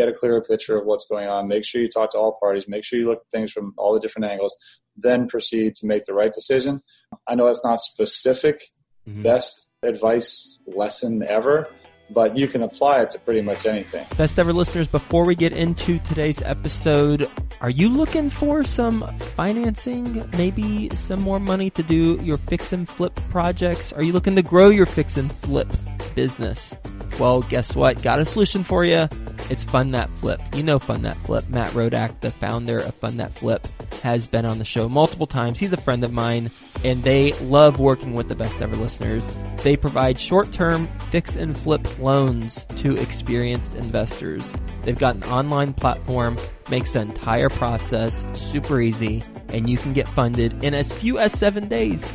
get a clearer picture of what's going on, make sure you talk to all parties, make sure you look at things from all the different angles, then proceed to make the right decision. I know that's not specific mm-hmm. best advice lesson ever, but you can apply it to pretty much anything. Best ever listeners, before we get into today's episode, are you looking for some financing? Maybe some more money to do your fix and flip projects? Are you looking to grow your fix and flip business? Well, guess what? Got a solution for you. It's Fund That Flip. You know Fund That Flip. Matt Rodak, the founder of Fund That Flip, has been on the show multiple times. He's a friend of mine, and they love working with the best ever listeners. They provide short term fix and flip loans to experienced investors. They've got an online platform, makes the entire process super easy, and you can get funded in as few as seven days.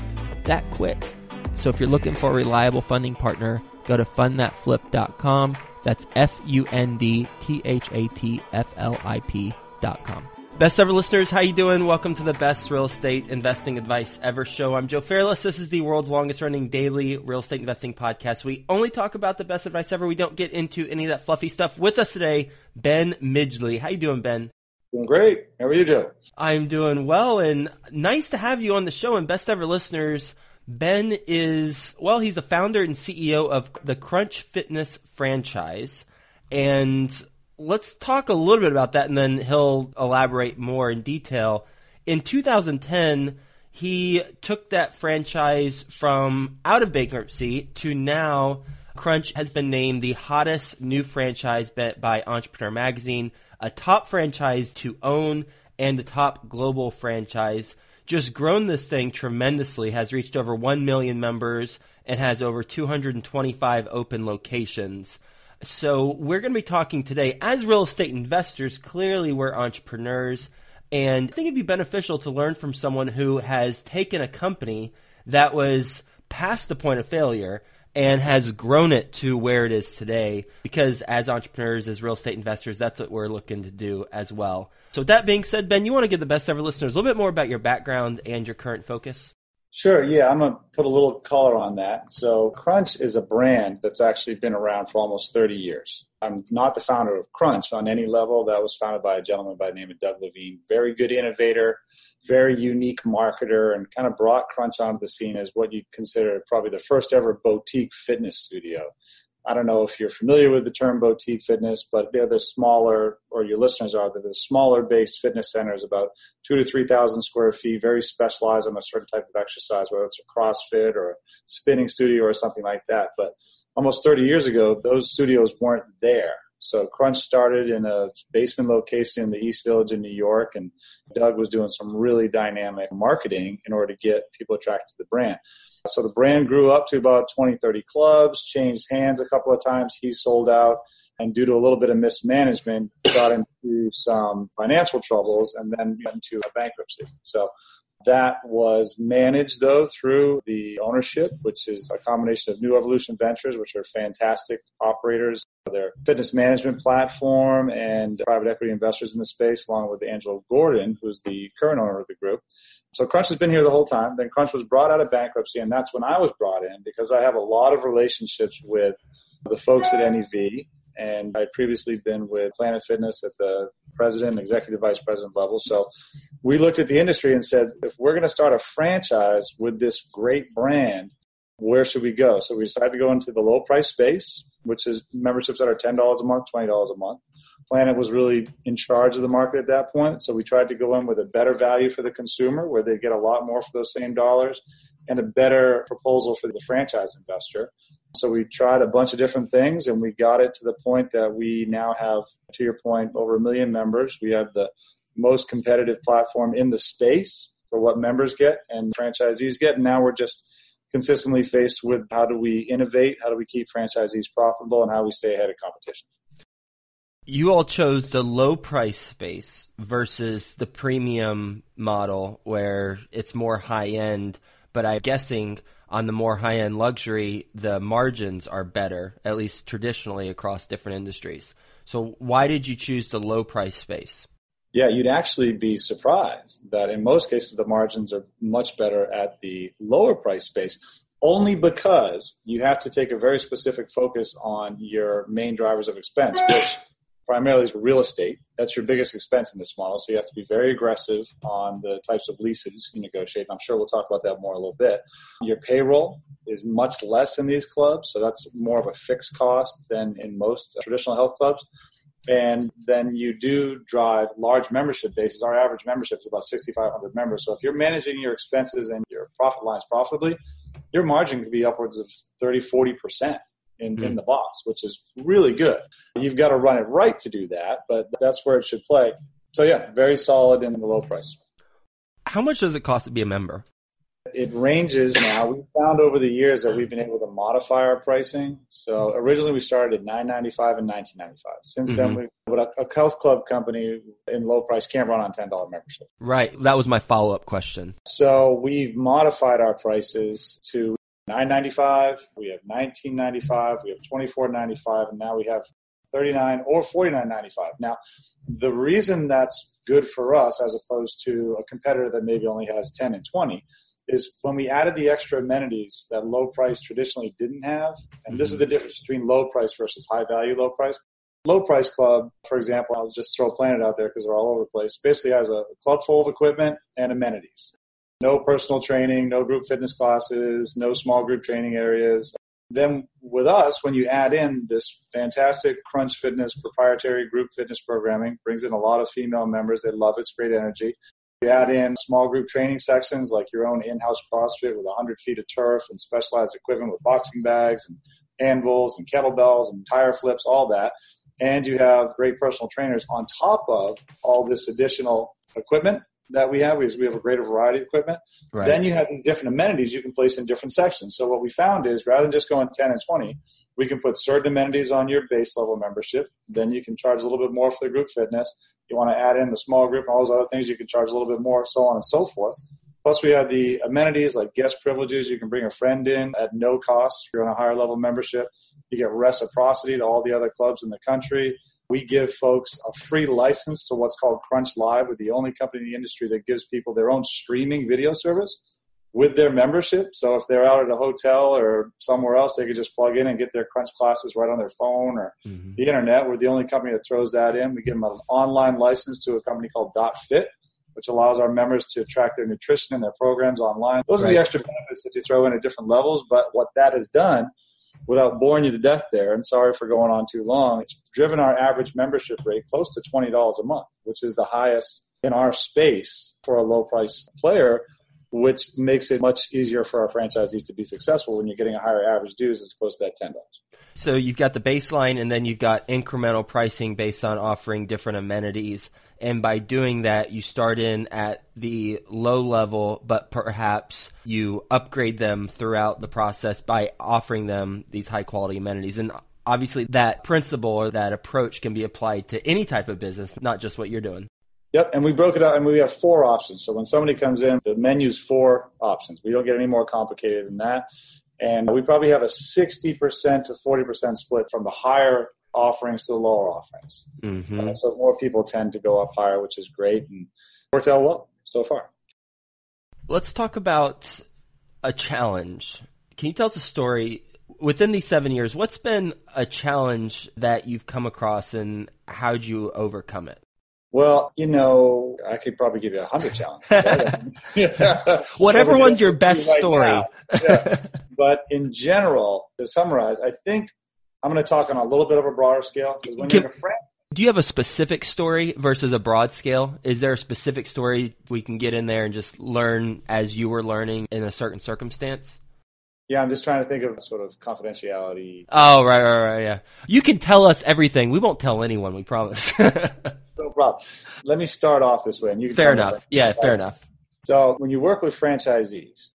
That quick. So if you're looking for a reliable funding partner, go to fundthatflip.com. That's F U N D T H A T F L I P.com. Best ever listeners, how you doing? Welcome to the best real estate investing advice ever show. I'm Joe Fairless. This is the world's longest running daily real estate investing podcast. We only talk about the best advice ever. We don't get into any of that fluffy stuff. With us today, Ben Midgley. How you doing, Ben? Doing great. How are you, Joe? I'm doing well, and nice to have you on the show. And best ever listeners, Ben is well, he's the founder and CEO of the Crunch Fitness franchise, and let's talk a little bit about that and then he'll elaborate more in detail. In 2010, he took that franchise from out of bankruptcy to now Crunch has been named the hottest new franchise by Entrepreneur Magazine, a top franchise to own and the top global franchise. Just grown this thing tremendously, has reached over 1 million members and has over 225 open locations. So, we're going to be talking today as real estate investors. Clearly, we're entrepreneurs. And I think it'd be beneficial to learn from someone who has taken a company that was past the point of failure and has grown it to where it is today. Because as entrepreneurs, as real estate investors, that's what we're looking to do as well. So, with that being said, Ben, you want to give the best ever listeners a little bit more about your background and your current focus? Sure. Yeah, I'm going to put a little color on that. So, Crunch is a brand that's actually been around for almost 30 years. I'm not the founder of Crunch on any level. That was founded by a gentleman by the name of Doug Levine. Very good innovator, very unique marketer, and kind of brought Crunch onto the scene as what you'd consider probably the first ever boutique fitness studio. I don't know if you're familiar with the term boutique fitness, but they're the smaller, or your listeners are, they're the smaller based fitness centers, about two to 3,000 square feet, very specialized on a certain type of exercise, whether it's a CrossFit or a spinning studio or something like that. But almost 30 years ago, those studios weren't there. So Crunch started in a basement location in the East Village in New York, and Doug was doing some really dynamic marketing in order to get people attracted to the brand. So the brand grew up to about 20, 30 clubs, changed hands a couple of times. He sold out, and due to a little bit of mismanagement, got into some financial troubles and then into a bankruptcy. So that was managed though through the ownership, which is a combination of New Evolution Ventures, which are fantastic operators, their fitness management platform, and private equity investors in the space, along with Angelo Gordon, who's the current owner of the group. So Crunch has been here the whole time. Then Crunch was brought out of bankruptcy, and that's when I was brought in because I have a lot of relationships with the folks at NEV. And I'd previously been with Planet Fitness at the president, executive vice president level. So we looked at the industry and said, if we're going to start a franchise with this great brand, where should we go? So we decided to go into the low price space, which is memberships that are $10 a month, $20 a month. Planet was really in charge of the market at that point. So we tried to go in with a better value for the consumer where they get a lot more for those same dollars and a better proposal for the franchise investor. So we tried a bunch of different things and we got it to the point that we now have, to your point, over a million members. We have the most competitive platform in the space for what members get and franchisees get. And now we're just consistently faced with how do we innovate, how do we keep franchisees profitable, and how we stay ahead of competition you all chose the low price space versus the premium model where it's more high end, but I'm guessing on the more high end luxury, the margins are better, at least traditionally across different industries. So, why did you choose the low price space? Yeah, you'd actually be surprised that in most cases the margins are much better at the lower price space, only because you have to take a very specific focus on your main drivers of expense, which primarily is real estate. That's your biggest expense in this model. So you have to be very aggressive on the types of leases you negotiate. I'm sure we'll talk about that more a little bit. Your payroll is much less in these clubs, so that's more of a fixed cost than in most traditional health clubs. And then you do drive large membership bases. Our average membership is about 6,500 members. So if you're managing your expenses and your profit lines profitably, your margin could be upwards of 30, 40% in, mm. in hmm. the box, which is really good. You've got to run it right to do that, but that's where it should play. So yeah, very solid in the low price. How much does it cost to be a member? It ranges now. We found over the years that we've been able to modify our pricing. So originally we started at nine ninety five and nineteen ninety five. Since mm-hmm. then, we but a, a health club company in low price can't run on ten dollar membership. Right. That was my follow up question. So we've modified our prices to nine ninety five. We have nineteen ninety five. We have twenty four ninety five, and now we have thirty nine or forty nine ninety five. Now, the reason that's good for us as opposed to a competitor that maybe only has ten and twenty is when we added the extra amenities that low price traditionally didn't have, and this is the mm-hmm. difference between low price versus high value low price. Low price club, for example, I'll just throw Planet out there because they're all over the place, basically has a club full of equipment and amenities. No personal training, no group fitness classes, no small group training areas. Then with us, when you add in this fantastic Crunch Fitness proprietary group fitness programming, brings in a lot of female members. They love it. It's great energy. You add in small group training sections like your own in-house CrossFit with 100 feet of turf and specialized equipment with boxing bags and anvils and kettlebells and tire flips, all that. And you have great personal trainers on top of all this additional equipment that we have. Is we have a greater variety of equipment. Right. Then you have these different amenities you can place in different sections. So what we found is rather than just going 10 and 20, we can put certain amenities on your base level membership. Then you can charge a little bit more for the group fitness. You want to add in the small group and all those other things, you can charge a little bit more, so on and so forth. Plus, we have the amenities like guest privileges. You can bring a friend in at no cost. If you're on a higher level membership. You get reciprocity to all the other clubs in the country. We give folks a free license to what's called Crunch Live. We're the only company in the industry that gives people their own streaming video service with their membership. So if they're out at a hotel or somewhere else, they could just plug in and get their crunch classes right on their phone or mm-hmm. the internet. We're the only company that throws that in. We give them an online license to a company called Dot Fit, which allows our members to track their nutrition and their programs online. Those right. are the extra benefits that you throw in at different levels. But what that has done, without boring you to death there, and sorry for going on too long, it's driven our average membership rate close to $20 a month, which is the highest in our space for a low price player which makes it much easier for our franchisees to be successful when you're getting a higher average dues as opposed to that ten dollars. So you've got the baseline, and then you've got incremental pricing based on offering different amenities. And by doing that, you start in at the low level, but perhaps you upgrade them throughout the process by offering them these high quality amenities. And obviously, that principle or that approach can be applied to any type of business, not just what you're doing. Yep, and we broke it out, and we have four options. So when somebody comes in, the menu's four options. We don't get any more complicated than that. And we probably have a 60% to 40% split from the higher offerings to the lower offerings. Mm-hmm. Uh, so more people tend to go up higher, which is great and worked out well so far. Let's talk about a challenge. Can you tell us a story within these seven years? What's been a challenge that you've come across and how'd you overcome it? Well, you know, I could probably give you a hundred challenges. Whatever one's your best right story. yeah. But in general, to summarize, I think I'm going to talk on a little bit of a broader scale Can, you're a friend. Do you have a specific story versus a broad scale? Is there a specific story we can get in there and just learn as you were learning in a certain circumstance? Yeah, I'm just trying to think of sort of confidentiality. Oh, right, right, right, yeah. You can tell us everything. We won't tell anyone, we promise. no problem. Let me start off this way. And you fair enough. Yeah, fair enough. So when you work with franchisees,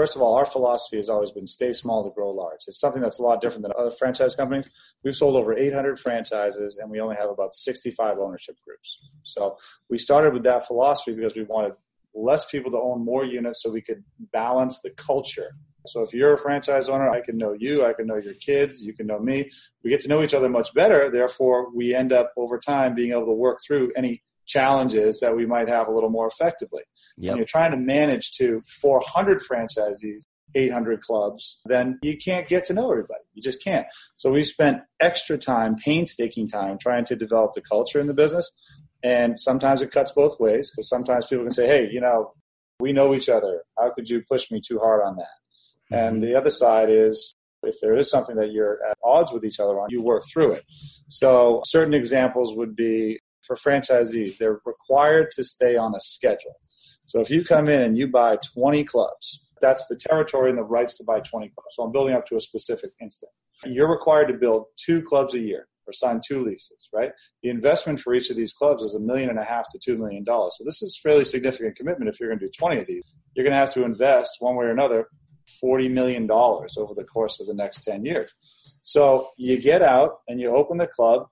first of all, our philosophy has always been stay small to grow large. It's something that's a lot different than other franchise companies. We've sold over 800 franchises and we only have about 65 ownership groups. So we started with that philosophy because we wanted less people to own more units so we could balance the culture so if you're a franchise owner, I can know you, I can know your kids, you can know me. We get to know each other much better. Therefore, we end up over time being able to work through any challenges that we might have a little more effectively. Yep. When you're trying to manage to 400 franchisees, 800 clubs, then you can't get to know everybody. You just can't. So we spent extra time, painstaking time, trying to develop the culture in the business. And sometimes it cuts both ways because sometimes people can say, hey, you know, we know each other. How could you push me too hard on that? Mm-hmm. And the other side is if there is something that you're at odds with each other on, you work through it. So certain examples would be for franchisees, they're required to stay on a schedule. So if you come in and you buy 20 clubs, that's the territory and the rights to buy 20 clubs. So I'm building up to a specific instant. You're required to build two clubs a year or sign two leases, right? The investment for each of these clubs is a million and a half to two million dollars. So this is fairly significant commitment if you're going to do 20 of these. You're going to have to invest one way or another $40 million over the course of the next 10 years. So you get out and you open the club,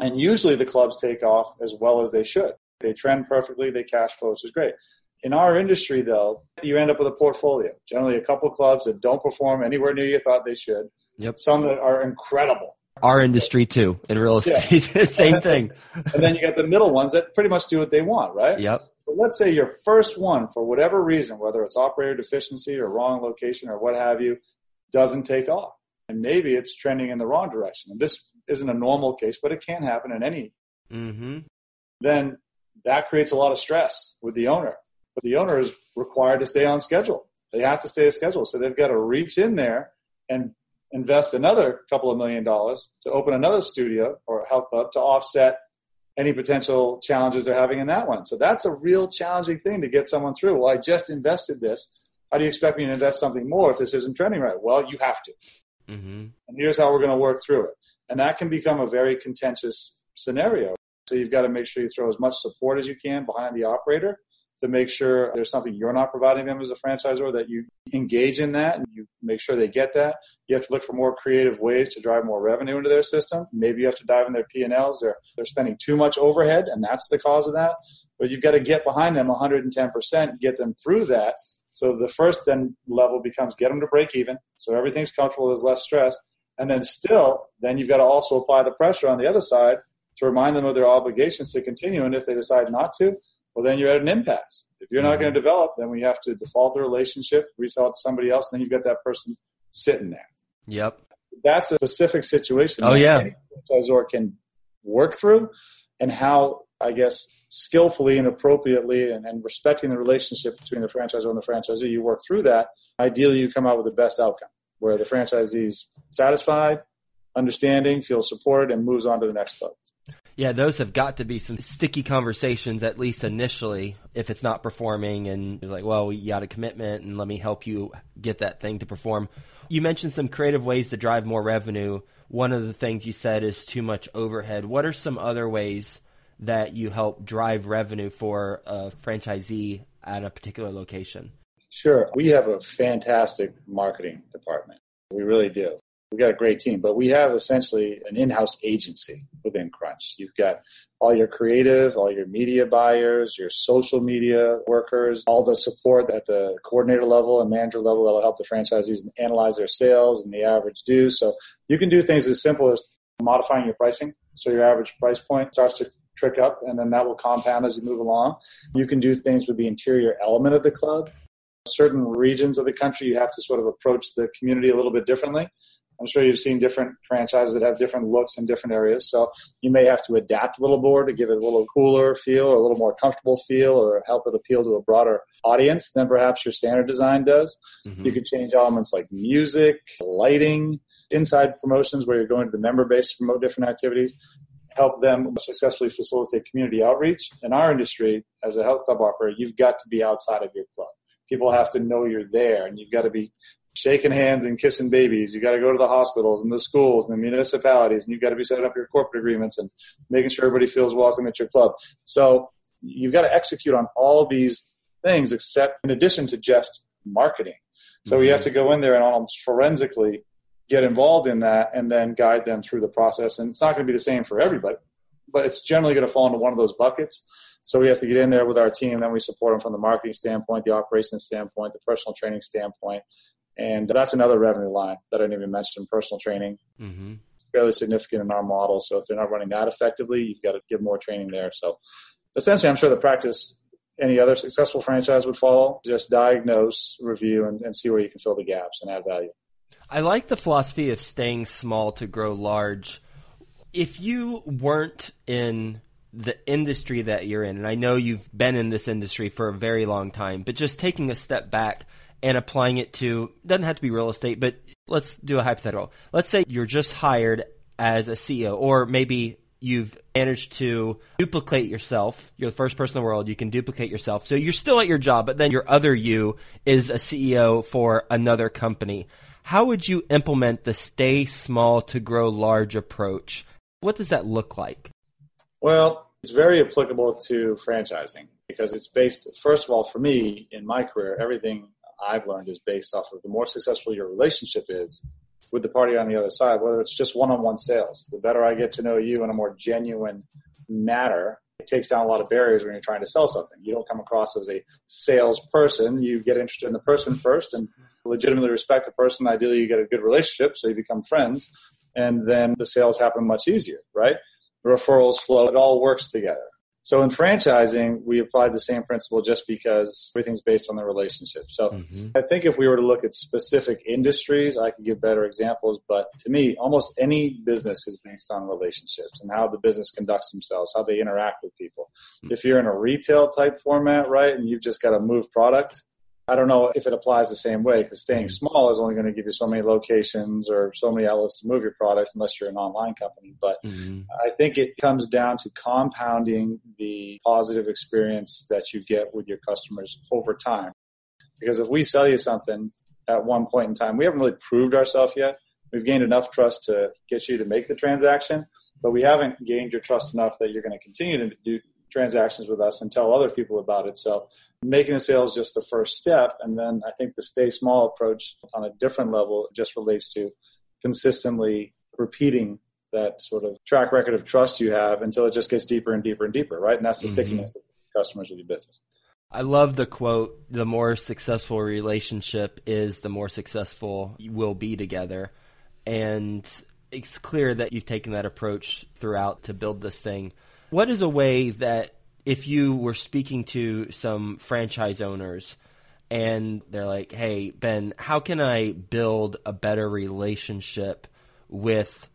and usually the clubs take off as well as they should. They trend perfectly, they cash flow, which is great. In our industry, though, you end up with a portfolio. Generally, a couple clubs that don't perform anywhere near you thought they should. Yep. Some that are incredible. Our industry too, in real estate, yeah. same thing. and then you get the middle ones that pretty much do what they want, right? Yep. But let's say your first one, for whatever reason, whether it's operator deficiency or wrong location or what have you, doesn't take off. And maybe it's trending in the wrong direction. And this isn't a normal case, but it can happen in any. Mm-hmm. Then that creates a lot of stress with the owner. But the owner is required to stay on schedule. They have to stay on schedule. So they've got to reach in there and invest another couple of million dollars to open another studio or health club to offset any potential challenges they're having in that one. So that's a real challenging thing to get someone through. Well, I just invested this. How do you expect me to invest something more if this isn't trending right? Well, you have to. Mm-hmm. And here's how we're going to work through it. And that can become a very contentious scenario. So you've got to make sure you throw as much support as you can behind the operator to make sure there's something you're not providing them as a franchisor that you engage in that and you make sure they get that. You have to look for more creative ways to drive more revenue into their system. Maybe you have to dive in their P&Ls. They're, they're spending too much overhead and that's the cause of that. But you've got to get behind them 110%, get them through that. So the first then level becomes get them to break even. So everything's comfortable, there's less stress. And then still, then you've got to also apply the pressure on the other side to remind them of their obligations to continue. And if they decide not to, well, then you're at an impasse. If you're not mm-hmm. going to develop, then we have to default the relationship, resell it to somebody else, and then you've got that person sitting there. Yep. That's a specific situation. Oh, yeah. Franchisor can work through and how, I guess, skillfully and appropriately and, and respecting the relationship between the franchisor and the franchisee, you work through that. Ideally, you come out with the best outcome where the franchisee is satisfied, understanding, feels supported, and moves on to the next club. Yeah, those have got to be some sticky conversations, at least initially, if it's not performing. And you're like, well, you got a commitment, and let me help you get that thing to perform. You mentioned some creative ways to drive more revenue. One of the things you said is too much overhead. What are some other ways that you help drive revenue for a franchisee at a particular location? Sure. We have a fantastic marketing department. We really do we've got a great team, but we have essentially an in-house agency within Crunch. You've got all your creative, all your media buyers, your social media workers, all the support at the coordinator level and manager level that'll help the franchisees analyze their sales and the average dues. So you can do things as simple as modifying your pricing. So your average price point starts to trick up and then that will compound as you move along. You can do things with the interior element of the club. Certain regions of the country, you have to sort of approach the community a little bit differently. I'm sure you've seen different franchises that have different looks in different areas. So you may have to adapt a little more to give it a little cooler feel or a little more comfortable feel or help it appeal to a broader audience than perhaps your standard design does. Mm-hmm. You could change elements like music, lighting, inside promotions where you're going to the member base to promote different activities. Help them successfully facilitate community outreach. In our industry, as a health club operator, you've got to be outside of your club people have to know you're there and you've got to be shaking hands and kissing babies. You've got to go to the hospitals and the schools and the municipalities, and you've got to be setting up your corporate agreements and making sure everybody feels welcome at your club. So you've got to execute on all these things, except in addition to just marketing. So you have to go in there and almost forensically get involved in that and then guide them through the process. And it's not going to be the same for everybody, but it's generally going to fall into one of those buckets. So we have to get in there with our team, then we support them from the marketing standpoint, the operations standpoint, the personal training standpoint, and that's another revenue line that I didn't even mention personal training. Mm-hmm. Fairly significant in our model. So if they're not running that effectively, you've got to give more training there. So essentially, I'm sure the practice any other successful franchise would follow. Just diagnose, review, and, and see where you can fill the gaps and add value. I like the philosophy of staying small to grow large. If you weren't in the industry that you're in, and I know you've been in this industry for a very long time, but just taking a step back and applying it to doesn't have to be real estate, but let's do a hypothetical. Let's say you're just hired as a CEO, or maybe you've managed to duplicate yourself. You're the first person in the world. You can duplicate yourself. So you're still at your job, but then your other you is a CEO for another company. How would you implement the stay small to grow large approach? What does that look like? Well, it's very applicable to franchising because it's based, first of all, for me in my career, everything I've learned is based off of the more successful your relationship is, with the party on the other side, whether it's just one on one sales. The better I get to know you in a more genuine manner, it takes down a lot of barriers when you're trying to sell something. You don't come across as a salesperson. You get interested in the person first and legitimately respect the person. Ideally, you get a good relationship, so you become friends, and then the sales happen much easier, right? The referrals flow. It all works together. So in franchising, we applied the same principle just because everything's based on the relationship. So mm-hmm. I think if we were to look at specific industries, I could give better examples. But to me, almost any business is based on relationships and how the business conducts themselves, how they interact with people. Mm-hmm. If you're in a retail type format, right, and you've just got to move product, I don't know if it applies the same way because staying mm-hmm. small is only going to give you so many locations or so many outlets to move your product unless you're an online company. But mm-hmm. I think it comes down to compounding the positive experience that you get with your customers over time. Because if we sell you something at one point in time, we haven't really proved ourselves yet. We've gained enough trust to get you to make the transaction, but we haven't gained your trust enough that you're going to continue to do transactions with us and tell other people about it. So making the sales just the first step. And then I think the stay small approach on a different level just relates to consistently repeating that sort of track record of trust you have until it just gets deeper and deeper and deeper, right? And that's the mm-hmm. stickiness of customers with your business. I love the quote the more successful relationship is, the more successful you will be together. And it's clear that you've taken that approach throughout to build this thing. What is a way that if you were speaking to some franchise owners and they're like, "Hey, Ben, how can I build a better relationship with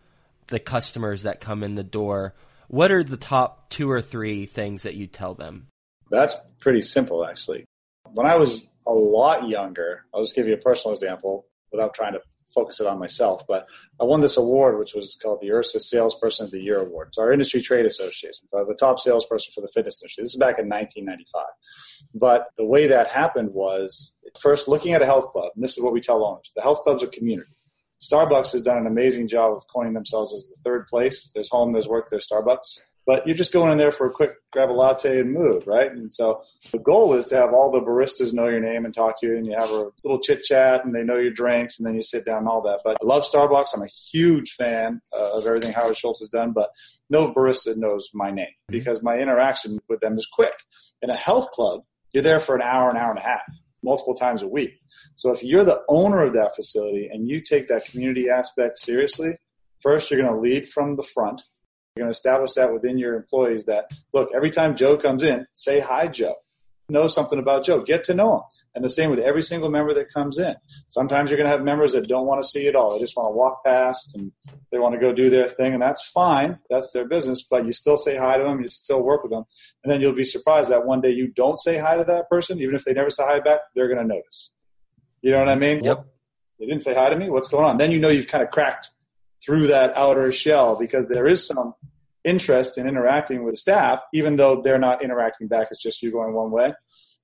the customers that come in the door?" What are the top two or three things that you tell them? That's pretty simple, actually. When I was a lot younger, I'll just give you a personal example without trying to focus it on myself, but I won this award, which was called the IHRSA Salesperson of the Year Award. So our industry trade association. So I was the top salesperson for the fitness industry. This is back in 1995. But the way that happened was first looking at a health club, and this is what we tell owners the health clubs are community. Starbucks has done an amazing job of coining themselves as the third place. There's home, there's work, there's Starbucks but you're just going in there for a quick grab a latte and move, right? And so the goal is to have all the baristas know your name and talk to you, and you have a little chit chat, and they know your drinks, and then you sit down and all that. But I love Starbucks. I'm a huge fan uh, of everything Howard Schultz has done, but no barista knows my name mm-hmm. because my interaction with them is quick. In a health club, you're there for an hour, an hour and a half, multiple times a week. So if you're the owner of that facility and you take that community aspect seriously, first you're going to lead from the front you're going to establish that within your employees that, look, every time Joe comes in, say hi, Joe. Know something about Joe. Get to know him. And the same with every single member that comes in. Sometimes you're going to have members that don't want to see at all. They just want to walk past and they want to go do their thing, and that's fine. That's their business. But you still say hi to them. You still work with them. And then you'll be surprised that one day you don't say hi to that person, even if they never say hi back, they're going to notice. You know what I mean? Yep. They didn't say hi to me. What's going on? Then you know you've kind of cracked through that outer shell because there is some interest in interacting with staff, even though they're not interacting back. It's just you going one way.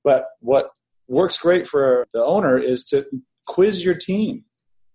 But what works great for the owner is to quiz your team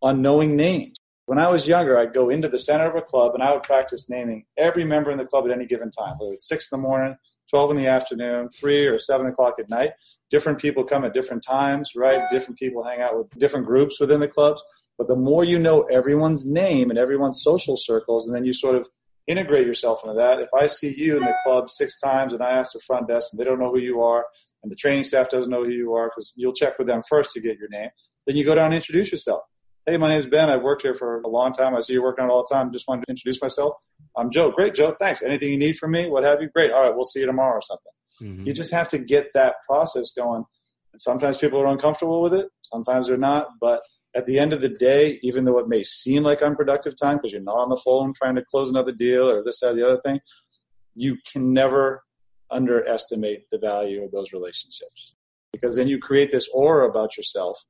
on knowing names. When I was younger, I'd go into the center of a club and I would practice naming every member in the club at any given time, whether it's six in the morning, 12 in the afternoon, three or seven o'clock at night. Different people come at different times, right? Different people hang out with different groups within the clubs. But the more you know everyone's name and everyone's social circles, and then you sort of integrate yourself into that. If I see you in the club six times and I ask the front desk and they don't know who you are, and the training staff doesn't know who you are because you'll check with them first to get your name, then you go down and introduce yourself. Hey, my name's Ben. I've worked here for a long time. I see you working on it all the time. Just wanted to introduce myself. I'm Joe. Great, Joe. Thanks. Anything you need from me? What have you? Great. All right, we'll see you tomorrow or something. Mm-hmm. You just have to get that process going. And sometimes people are uncomfortable with it, sometimes they're not. But at the end of the day, even though it may seem like unproductive time because you're not on the phone trying to close another deal or this, that, the other thing, you can never underestimate the value of those relationships because then you create this aura about yourself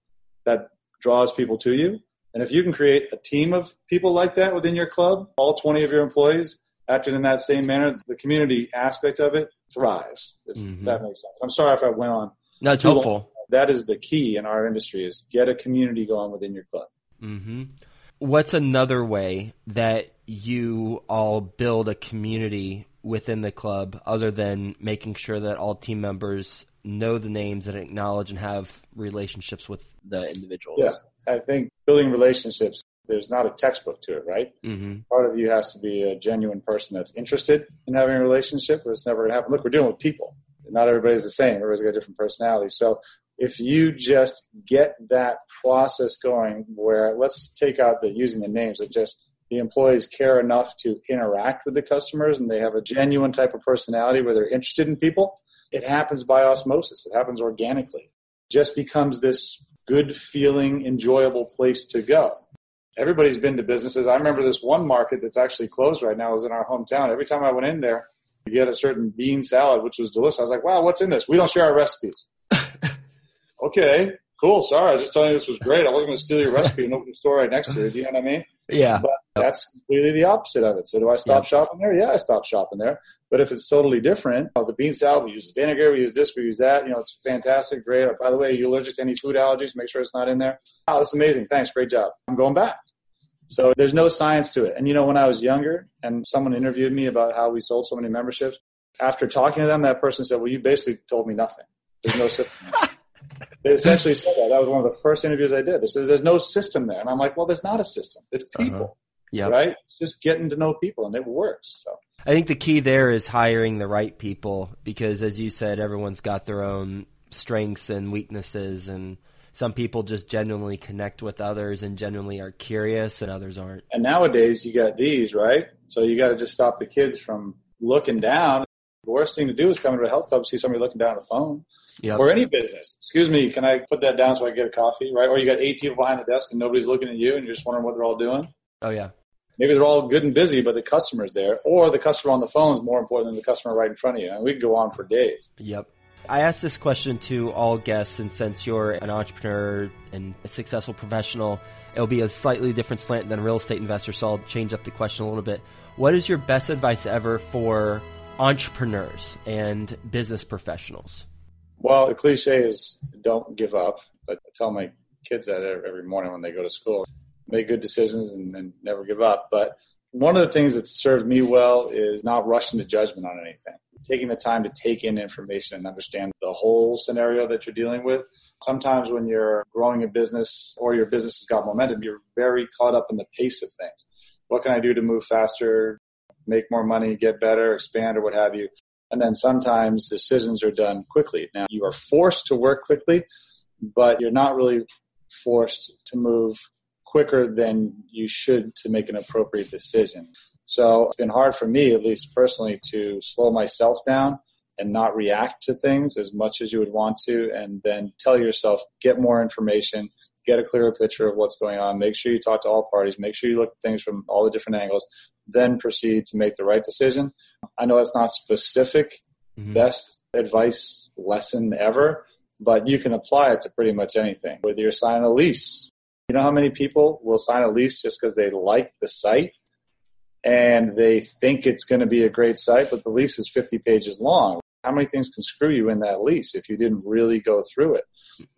that draws people to you. And if you can create a team of people like that within your club, all 20 of your employees acting in that same manner, the community aspect of it thrives. If mm-hmm. that makes sense. I'm sorry if I went on. No, it's helpful. Long. That is the key in our industry is get a community going within your club. Mm-hmm. What's another way that you all build a community within the club other than making sure that all team members know the names and acknowledge and have relationships with the individuals. Yeah, I think building relationships, there's not a textbook to it, right? Mm-hmm. Part of you has to be a genuine person that's interested in having a relationship, or it's never going to happen. Look, we're dealing with people. Not everybody's the same. Everybody's got different personalities. So if you just get that process going where let's take out the using the names, but just the employees care enough to interact with the customers and they have a genuine type of personality where they're interested in people it happens by osmosis. It happens organically. It just becomes this good feeling, enjoyable place to go. Everybody's been to businesses. I remember this one market that's actually closed right now. Was in our hometown. Every time I went in there, you get a certain bean salad, which was delicious. I was like, wow, what's in this? We don't share our recipes. Okay, cool. Sorry, I was just telling you this was great. I wasn't going to steal your recipe and open the store right next to it. Do you know what I mean? Yeah. But that's completely the opposite of it. So do I stop yeah. shopping there? Yeah, I stop shopping there. But if it's totally different, oh, the bean salad, we use vinegar, we use this, we use that. You know, it's fantastic, great. Oh, by the way, are you allergic to any food allergies? Make sure it's not in there. Oh, that's amazing. Thanks, great job. I'm going back. So there's no science to it. And you know, when I was younger and someone interviewed me about how we sold so many memberships, after talking to them, that person said, Well, you basically told me nothing. There's no system. they essentially said that. That was one of the first interviews I did. They said, There's no system there. And I'm like, Well, there's not a system. It's uh-huh. people. Uh-huh. Yeah. Right? It's just getting to know people and it works. So I think the key there is hiring the right people because, as you said, everyone's got their own strengths and weaknesses, and some people just genuinely connect with others and genuinely are curious, and others aren't. And nowadays, you got these, right? So you got to just stop the kids from looking down. The worst thing to do is come into a health club, see somebody looking down at a phone. Yep. Or any business. Excuse me, can I put that down so I can get a coffee, right? Or you got eight people behind the desk and nobody's looking at you and you're just wondering what they're all doing. Oh, yeah maybe they're all good and busy, but the customer's there, or the customer on the phone is more important than the customer right in front of you. And we could go on for days. Yep. I asked this question to all guests, and since you're an entrepreneur and a successful professional, it'll be a slightly different slant than a real estate investor, so I'll change up the question a little bit. What is your best advice ever for entrepreneurs and business professionals? Well, the cliche is don't give up. I tell my kids that every morning when they go to school make good decisions and, and never give up. But one of the things that served me well is not rushing to judgment on anything, taking the time to take in information and understand the whole scenario that you're dealing with. Sometimes when you're growing a business or your business has got momentum, you're very caught up in the pace of things. What can I do to move faster, make more money, get better, expand, or what have you? And then sometimes decisions are done quickly. Now, you are forced to work quickly, but you're not really forced to move quicker than you should to make an appropriate decision. So it's been hard for me, at least personally, to slow myself down and not react to things as much as you would want to, and then tell yourself, get more information, get a clearer picture of what's going on, make sure you talk to all parties, make sure you look at things from all the different angles, then proceed to make the right decision. I know it's not specific, mm-hmm. best advice lesson ever, but you can apply it to pretty much anything. Whether you're signing a lease, you know how many people will sign a lease just because they like the site and they think it's going to be a great site, but the lease is 50 pages long? How many things can screw you in that lease if you didn't really go through it?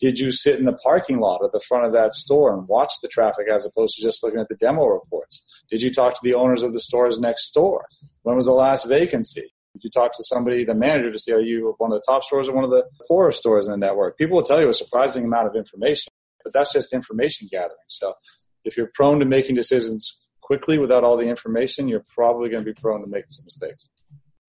Did you sit in the parking lot at the front of that store and watch the traffic as opposed to just looking at the demo reports? Did you talk to the owners of the stores next door? When was the last vacancy? Did you talk to somebody, the manager, to see are you one of the top stores or one of the poorer stores in the network? People will tell you a surprising amount of information but that's just information gathering. So if you're prone to making decisions quickly without all the information, you're probably going to be prone to making some mistakes.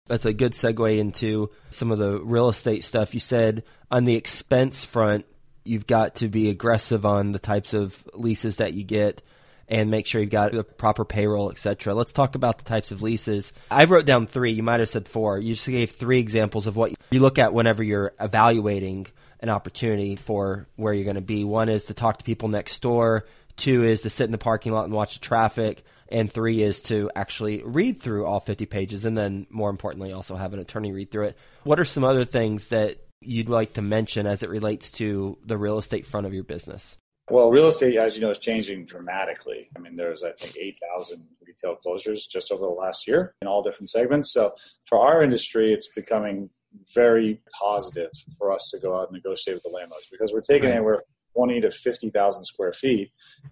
That's a good segue into some of the real estate stuff. You said on the expense front, you've got to be aggressive on the types of leases that you get. and make sure you've got the proper payroll, etc. Let's talk about the types of leases. I wrote down three. You might have said four. You just gave three examples of what you look at whenever you're evaluating an opportunity for where you're going to be. One is to talk to people next door. Two is to sit in the parking lot and watch the traffic and three is to actually read through all 50 pages and then more importantly also have an attorney read through it what are some other things that you'd like to mention as it relates to the real estate front of your business well, real estate, as you know, is changing dramatically. I mean, there's, I think, 8,000 retail closures just over the last year in all different segments. So for our industry, it's becoming very positive for us to go out and negotiate with the landlords because we're taking anywhere 20 to 50,000 square feet.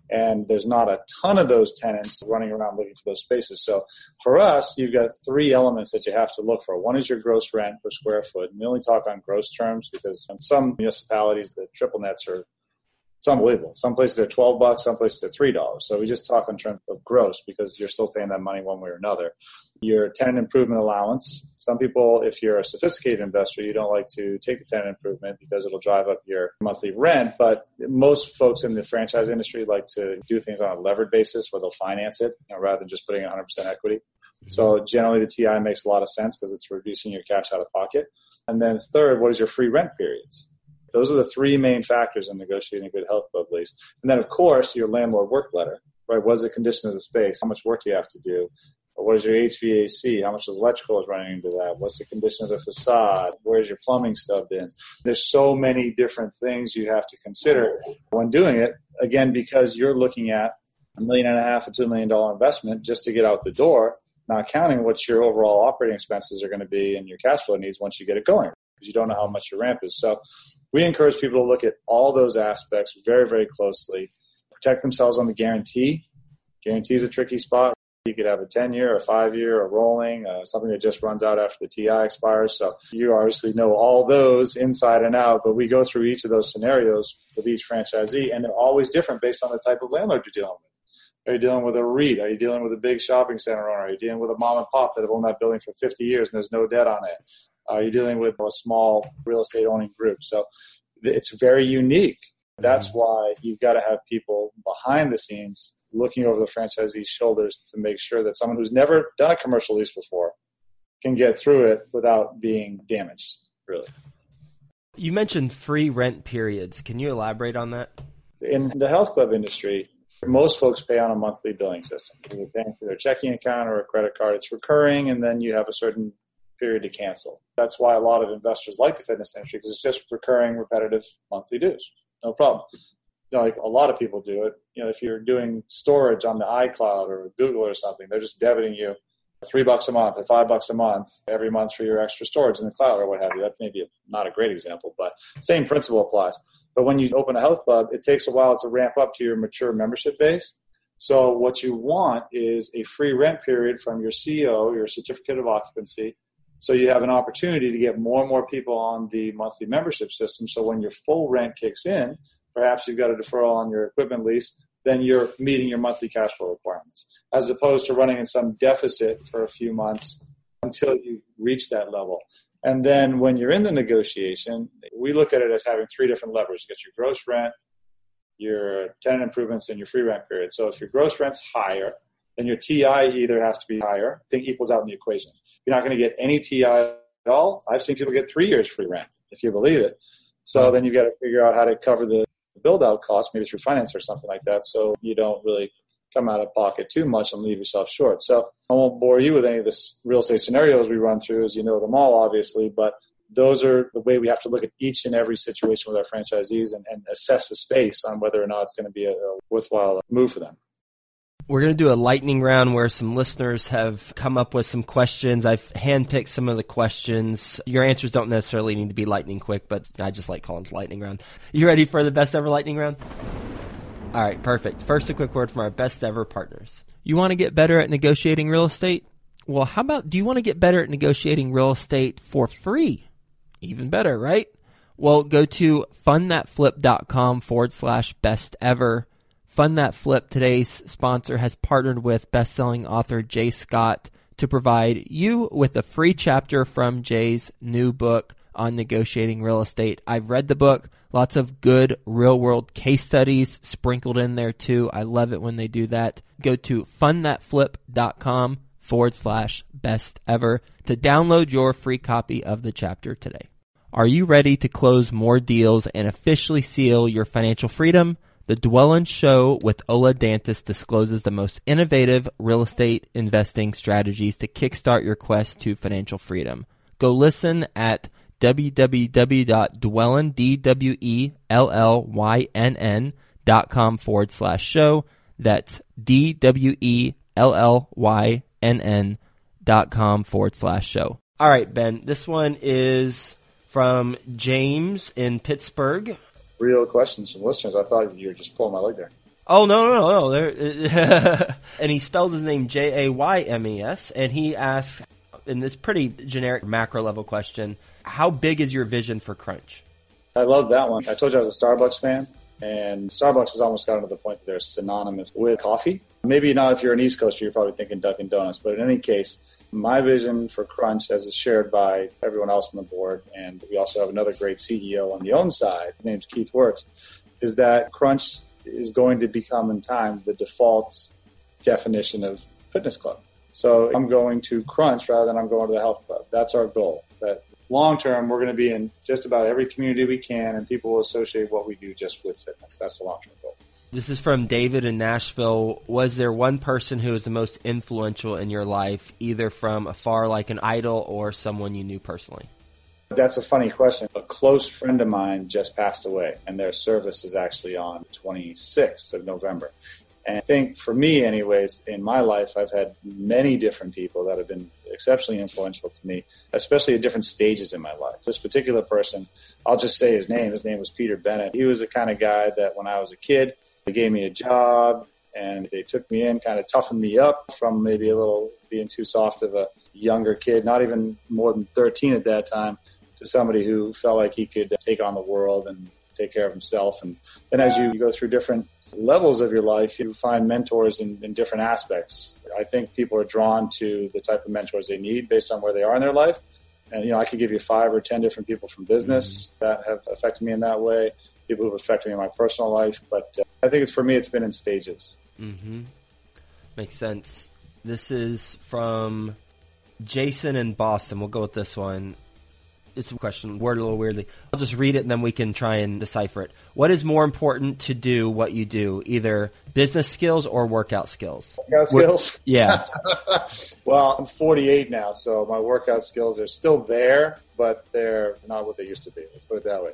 And there's not a ton of those tenants running around looking for those spaces. So for us, you've got three elements that you have to look for. One is your gross rent per square foot. And we only talk on gross terms because in some municipalities, the triple nets are it's unbelievable. Some places they're 12 bucks, some places they're $3. So we just talk in terms of gross because you're still paying that money one way or another. Your tenant improvement allowance. Some people, if you're a sophisticated investor, you don't like to take the tenant improvement because it'll drive up your monthly rent. But most folks in the franchise industry like to do things on a levered basis where they'll finance it you know, rather than just putting 100% equity. So generally the TI makes a lot of sense because it's reducing your cash out of pocket. And then third, what is your free rent periods? Those are the three main factors in negotiating a good health club lease. And then, of course, your landlord work letter, right? What is the condition of the space? How much work do you have to do? What is your HVAC? How much electrical is running into that? What's the condition of the facade? Where's your plumbing stubbed in? There's so many different things you have to consider when doing it. Again, because you're looking at a million and a half, a two million dollar investment just to get out the door, not counting what your overall operating expenses are going to be and your cash flow needs once you get it going because you don't know how much your ramp is. So we encourage people to look at all those aspects very, very closely, protect themselves on the guarantee. Guarantee is a tricky spot. You could have a 10 year, a five year, a rolling, uh, something that just runs out after the TI expires. So you obviously know all those inside and out, but we go through each of those scenarios with each franchisee, and they're always different based on the type of landlord you're dealing with. Are you dealing with a REIT? Are you dealing with a big shopping center owner? Are you dealing with a mom and pop that have owned that building for 50 years and there's no debt on it? Uh, you're dealing with a small real estate owning group. So it's very unique. That's mm-hmm. why you've got to have people behind the scenes looking over the franchisee's shoulders to make sure that someone who's never done a commercial lease before can get through it without being damaged, really. You mentioned free rent periods. Can you elaborate on that? In the health club industry, most folks pay on a monthly billing system. They're paying for their checking account or a credit card. It's recurring, and then you have a certain period to cancel. That's why a lot of investors like the fitness industry because it's just recurring, repetitive monthly dues. No problem. Like a lot of people do it. You know, if you're doing storage on the iCloud or Google or something, they're just debiting you three bucks a month or five bucks a month every month for your extra storage in the cloud or what have you. That may be not a great example, but same principle applies. But when you open a health club, it takes a while to ramp up to your mature membership base. So what you want is a free rent period from your CO, your certificate of occupancy, so you have an opportunity to get more and more people on the monthly membership system. So when your full rent kicks in, perhaps you've got a deferral on your equipment lease, then you're meeting your monthly cash flow requirements, as opposed to running in some deficit for a few months until you reach that level. And then when you're in the negotiation, we look at it as having three different levers. You get your gross rent, your tenant improvements, and your free rent period. So if your gross rent's higher, then your TI either has to be higher, I think equals out in the equation. You're not going to get any TI at all. I've seen people get three years free rent, if you believe it. So hmm. then you've got to figure out how to cover the build out cost, maybe through finance or something like that, so you don't really come out of pocket too much and leave yourself short. So I won't bore you with any of this real estate scenarios we run through, as you know them all, obviously, but those are the way we have to look at each and every situation with our franchisees and, and assess the space on whether or not it's going to be a, a worthwhile move for them. We're going to do a lightning round where some listeners have come up with some questions. I've handpicked some of the questions. Your answers don't necessarily need to be lightning quick, but I just like calling it lightning round. You ready for the best ever lightning round? All right, perfect. First, a quick word from our best ever partners. You want to get better at negotiating real estate? Well, how about do you want to get better at negotiating real estate for free? Even better, right? Well, go to fundthatflip.com forward slash best ever Fund That Flip, today's sponsor, has partnered with best-selling author J Scott to provide you with a free chapter from J's new book, on negotiating real estate. I've read the book, lots of good real world case studies sprinkled in there too. I love it when they do that. Go to fundthatflip.com forward slash best ever to download your free copy of the chapter today. Are you ready to close more deals and officially seal your financial freedom? The Dwellynn Show with Ola Dantis discloses the most innovative real estate investing strategies to kickstart your quest to financial freedom. Go listen at www.dwellynn, D-W-E-L-L-Y-N-N dot com forward slash show. That's D-W-E-L-L-Y-N-N dot com forward slash show. All right, Ben, this one is from James in Pittsburgh. Real questions from listeners. I thought you were just pulling my leg there. Oh no no no! There, and he spells his name J A Y M E S, and he asks in this pretty generic macro level question, how big is your vision for Crunch? I love that one. I told you I was a Starbucks fan, and Starbucks has almost gotten to the point that they're synonymous with coffee. Maybe not if you're an East Coaster, you're probably thinking Dunkin' Donuts, but in any case, my vision for Crunch, as is shared by everyone else on the board, and we also have another great CEO on the own side, his name's Keith Works, is that Crunch is going to become in time the default definition of fitness club. So I'm going to crunch rather than I'm going to the health club. That's our goal. That long term, we're going to be in just about every community we can, and people will associate what we do just with fitness. That's the long term goal. This is from David in Nashville. Was there one person who was the most influential in your life, either from afar, like an idol, or someone you knew personally? That's a funny question. A close friend of mine just passed away, and their service is actually on 26th of November. And I think for me, anyways, in my life, I've had many different people that have been exceptionally influential to me, especially at different stages in my life. This particular person, I'll just say his name. His name was Peter Bennett. He was the kind of guy that when I was a kid, they gave me a job and they took me in, kind of toughened me up from maybe a little being too soft of a younger kid, not even more than 13 at that time, to somebody who felt like he could take on the world and take care of himself. And then as you go through different levels of your life, you find mentors in, in, different aspects. I think people are drawn to the type of mentors they need based on where they are in their life. And, you know, I could give you five or 10 different people from business mm-hmm. that have affected me in that way, people who have affected me in my personal life. But I think it's for me, it's been in stages. Mm-hmm. Makes sense. This is from Jason in Boston. We'll go with this one it's a question worded a little weirdly. I'll just read it and then we can try and decipher it. What is more important to do what you do, either business skills or workout skills? Workout skills? Yeah. well, I'm 48 now, so my workout skills are still there, but they're not what they used to be. Let's put it that way.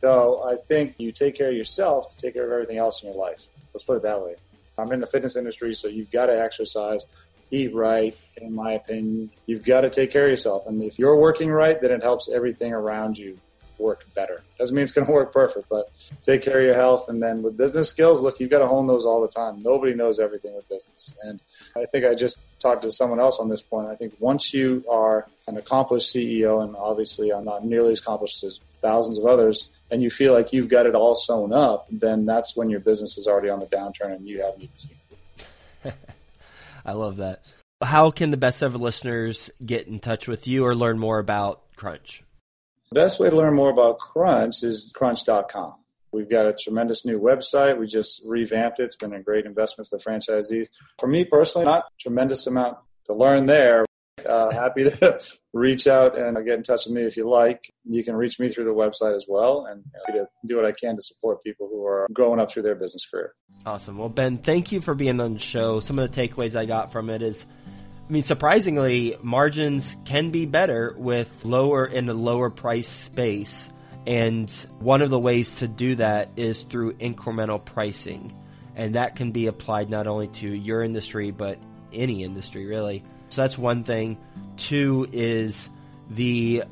So I think you take care of yourself to take care of everything else in your life. Let's put it that way. I'm in the fitness industry, so you've got to exercise eat right, in my opinion. You've got to take care of yourself. And if you're working right, then it helps everything around you work better. Doesn't mean it's going to work perfect, but take care of your health. And then with business skills, look, you've got to hone those all the time. Nobody knows everything with business. And I think I just talked to someone else on this point. I think once you are an accomplished CEO, and obviously I'm not nearly as accomplished as thousands of others, and you feel like you've got it all sewn up, then that's when your business is already on the downturn and you haven't even seen it. I love that. How can the best ever listeners get in touch with you or learn more about Crunch? The best way to learn more about Crunch is crunch.com. We've got a tremendous new website. We just revamped it. It's been a great investment for the franchisees. For me personally, not tremendous amount to learn there. Uh, happy to reach out and get in touch with me if you like. You can reach me through the website as well, and happy to do what I can to support people who are growing up through their business career. Awesome. Well, Ben, thank you for being on the show. Some of the takeaways I got from it is, I mean, surprisingly, margins can be better with lower in the lower price space. And one of the ways to do that is through incremental pricing. And that can be applied not only to your industry, but any industry, really. So that's one thing. Two is the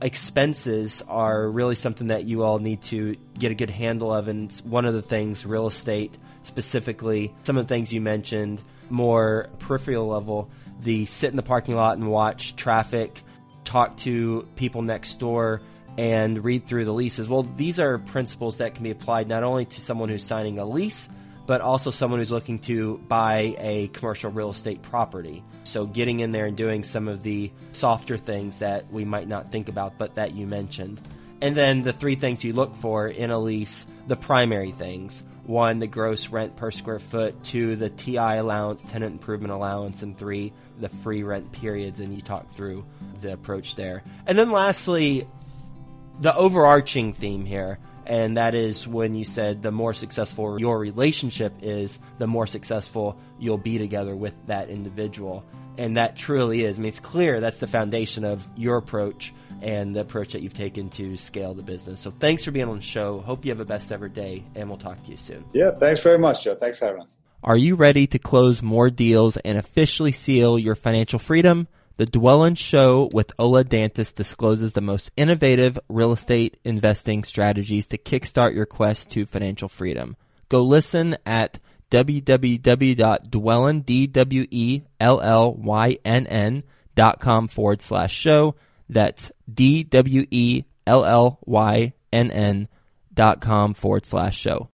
expenses are really something that you all need to get a good handle of. And one of the things, real estate specifically, some of the things you mentioned, more peripheral level, the sit in the parking lot and watch traffic, talk to people next door, and read through the leases. Well, these are principles that can be applied not only to someone who's signing a lease, but also someone who's looking to buy a commercial real estate property. So getting in there and doing some of the softer things that we might not think about, but that you mentioned. And then the three things you look for in a lease, the primary things. One, the gross rent per square foot. Two, the TI allowance, tenant improvement allowance. And three, the free rent periods. And you talk through the approach there. And then lastly, the overarching theme here and that is when you said the more successful your relationship is, the more successful you'll be together with that individual. And that truly is. I mean, it's clear that's the foundation of your approach and the approach that you've taken to scale the business. So thanks for being on the show. Hope you have a best ever day, and we'll talk to you soon. Yeah, thanks very much, Joe. Thanks for having us. Are you ready to close more deals and officially seal your financial freedom? The Dwellynn Show with Ola Dantis discloses the most innovative real estate investing strategies to kickstart your quest to financial freedom. Go listen at www.dwellynn, D-W-E-L-L-Y-N-N dot com forward slash show. That's D-W-E-L-L-Y-N-N dot com forward slash show.